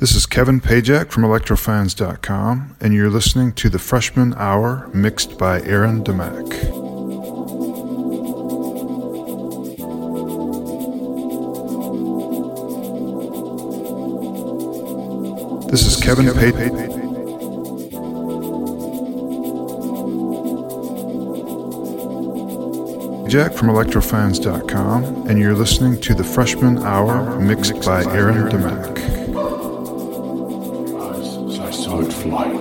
This is Kevin Pajak from electrofans.com, and you're listening to the Freshman Hour mixed by Aaron Demac. This is Kevin Pajak. Jack from electrofans.com, and you're listening to the Freshman Hour mixed by Aaron Demac. Saw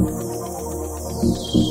Música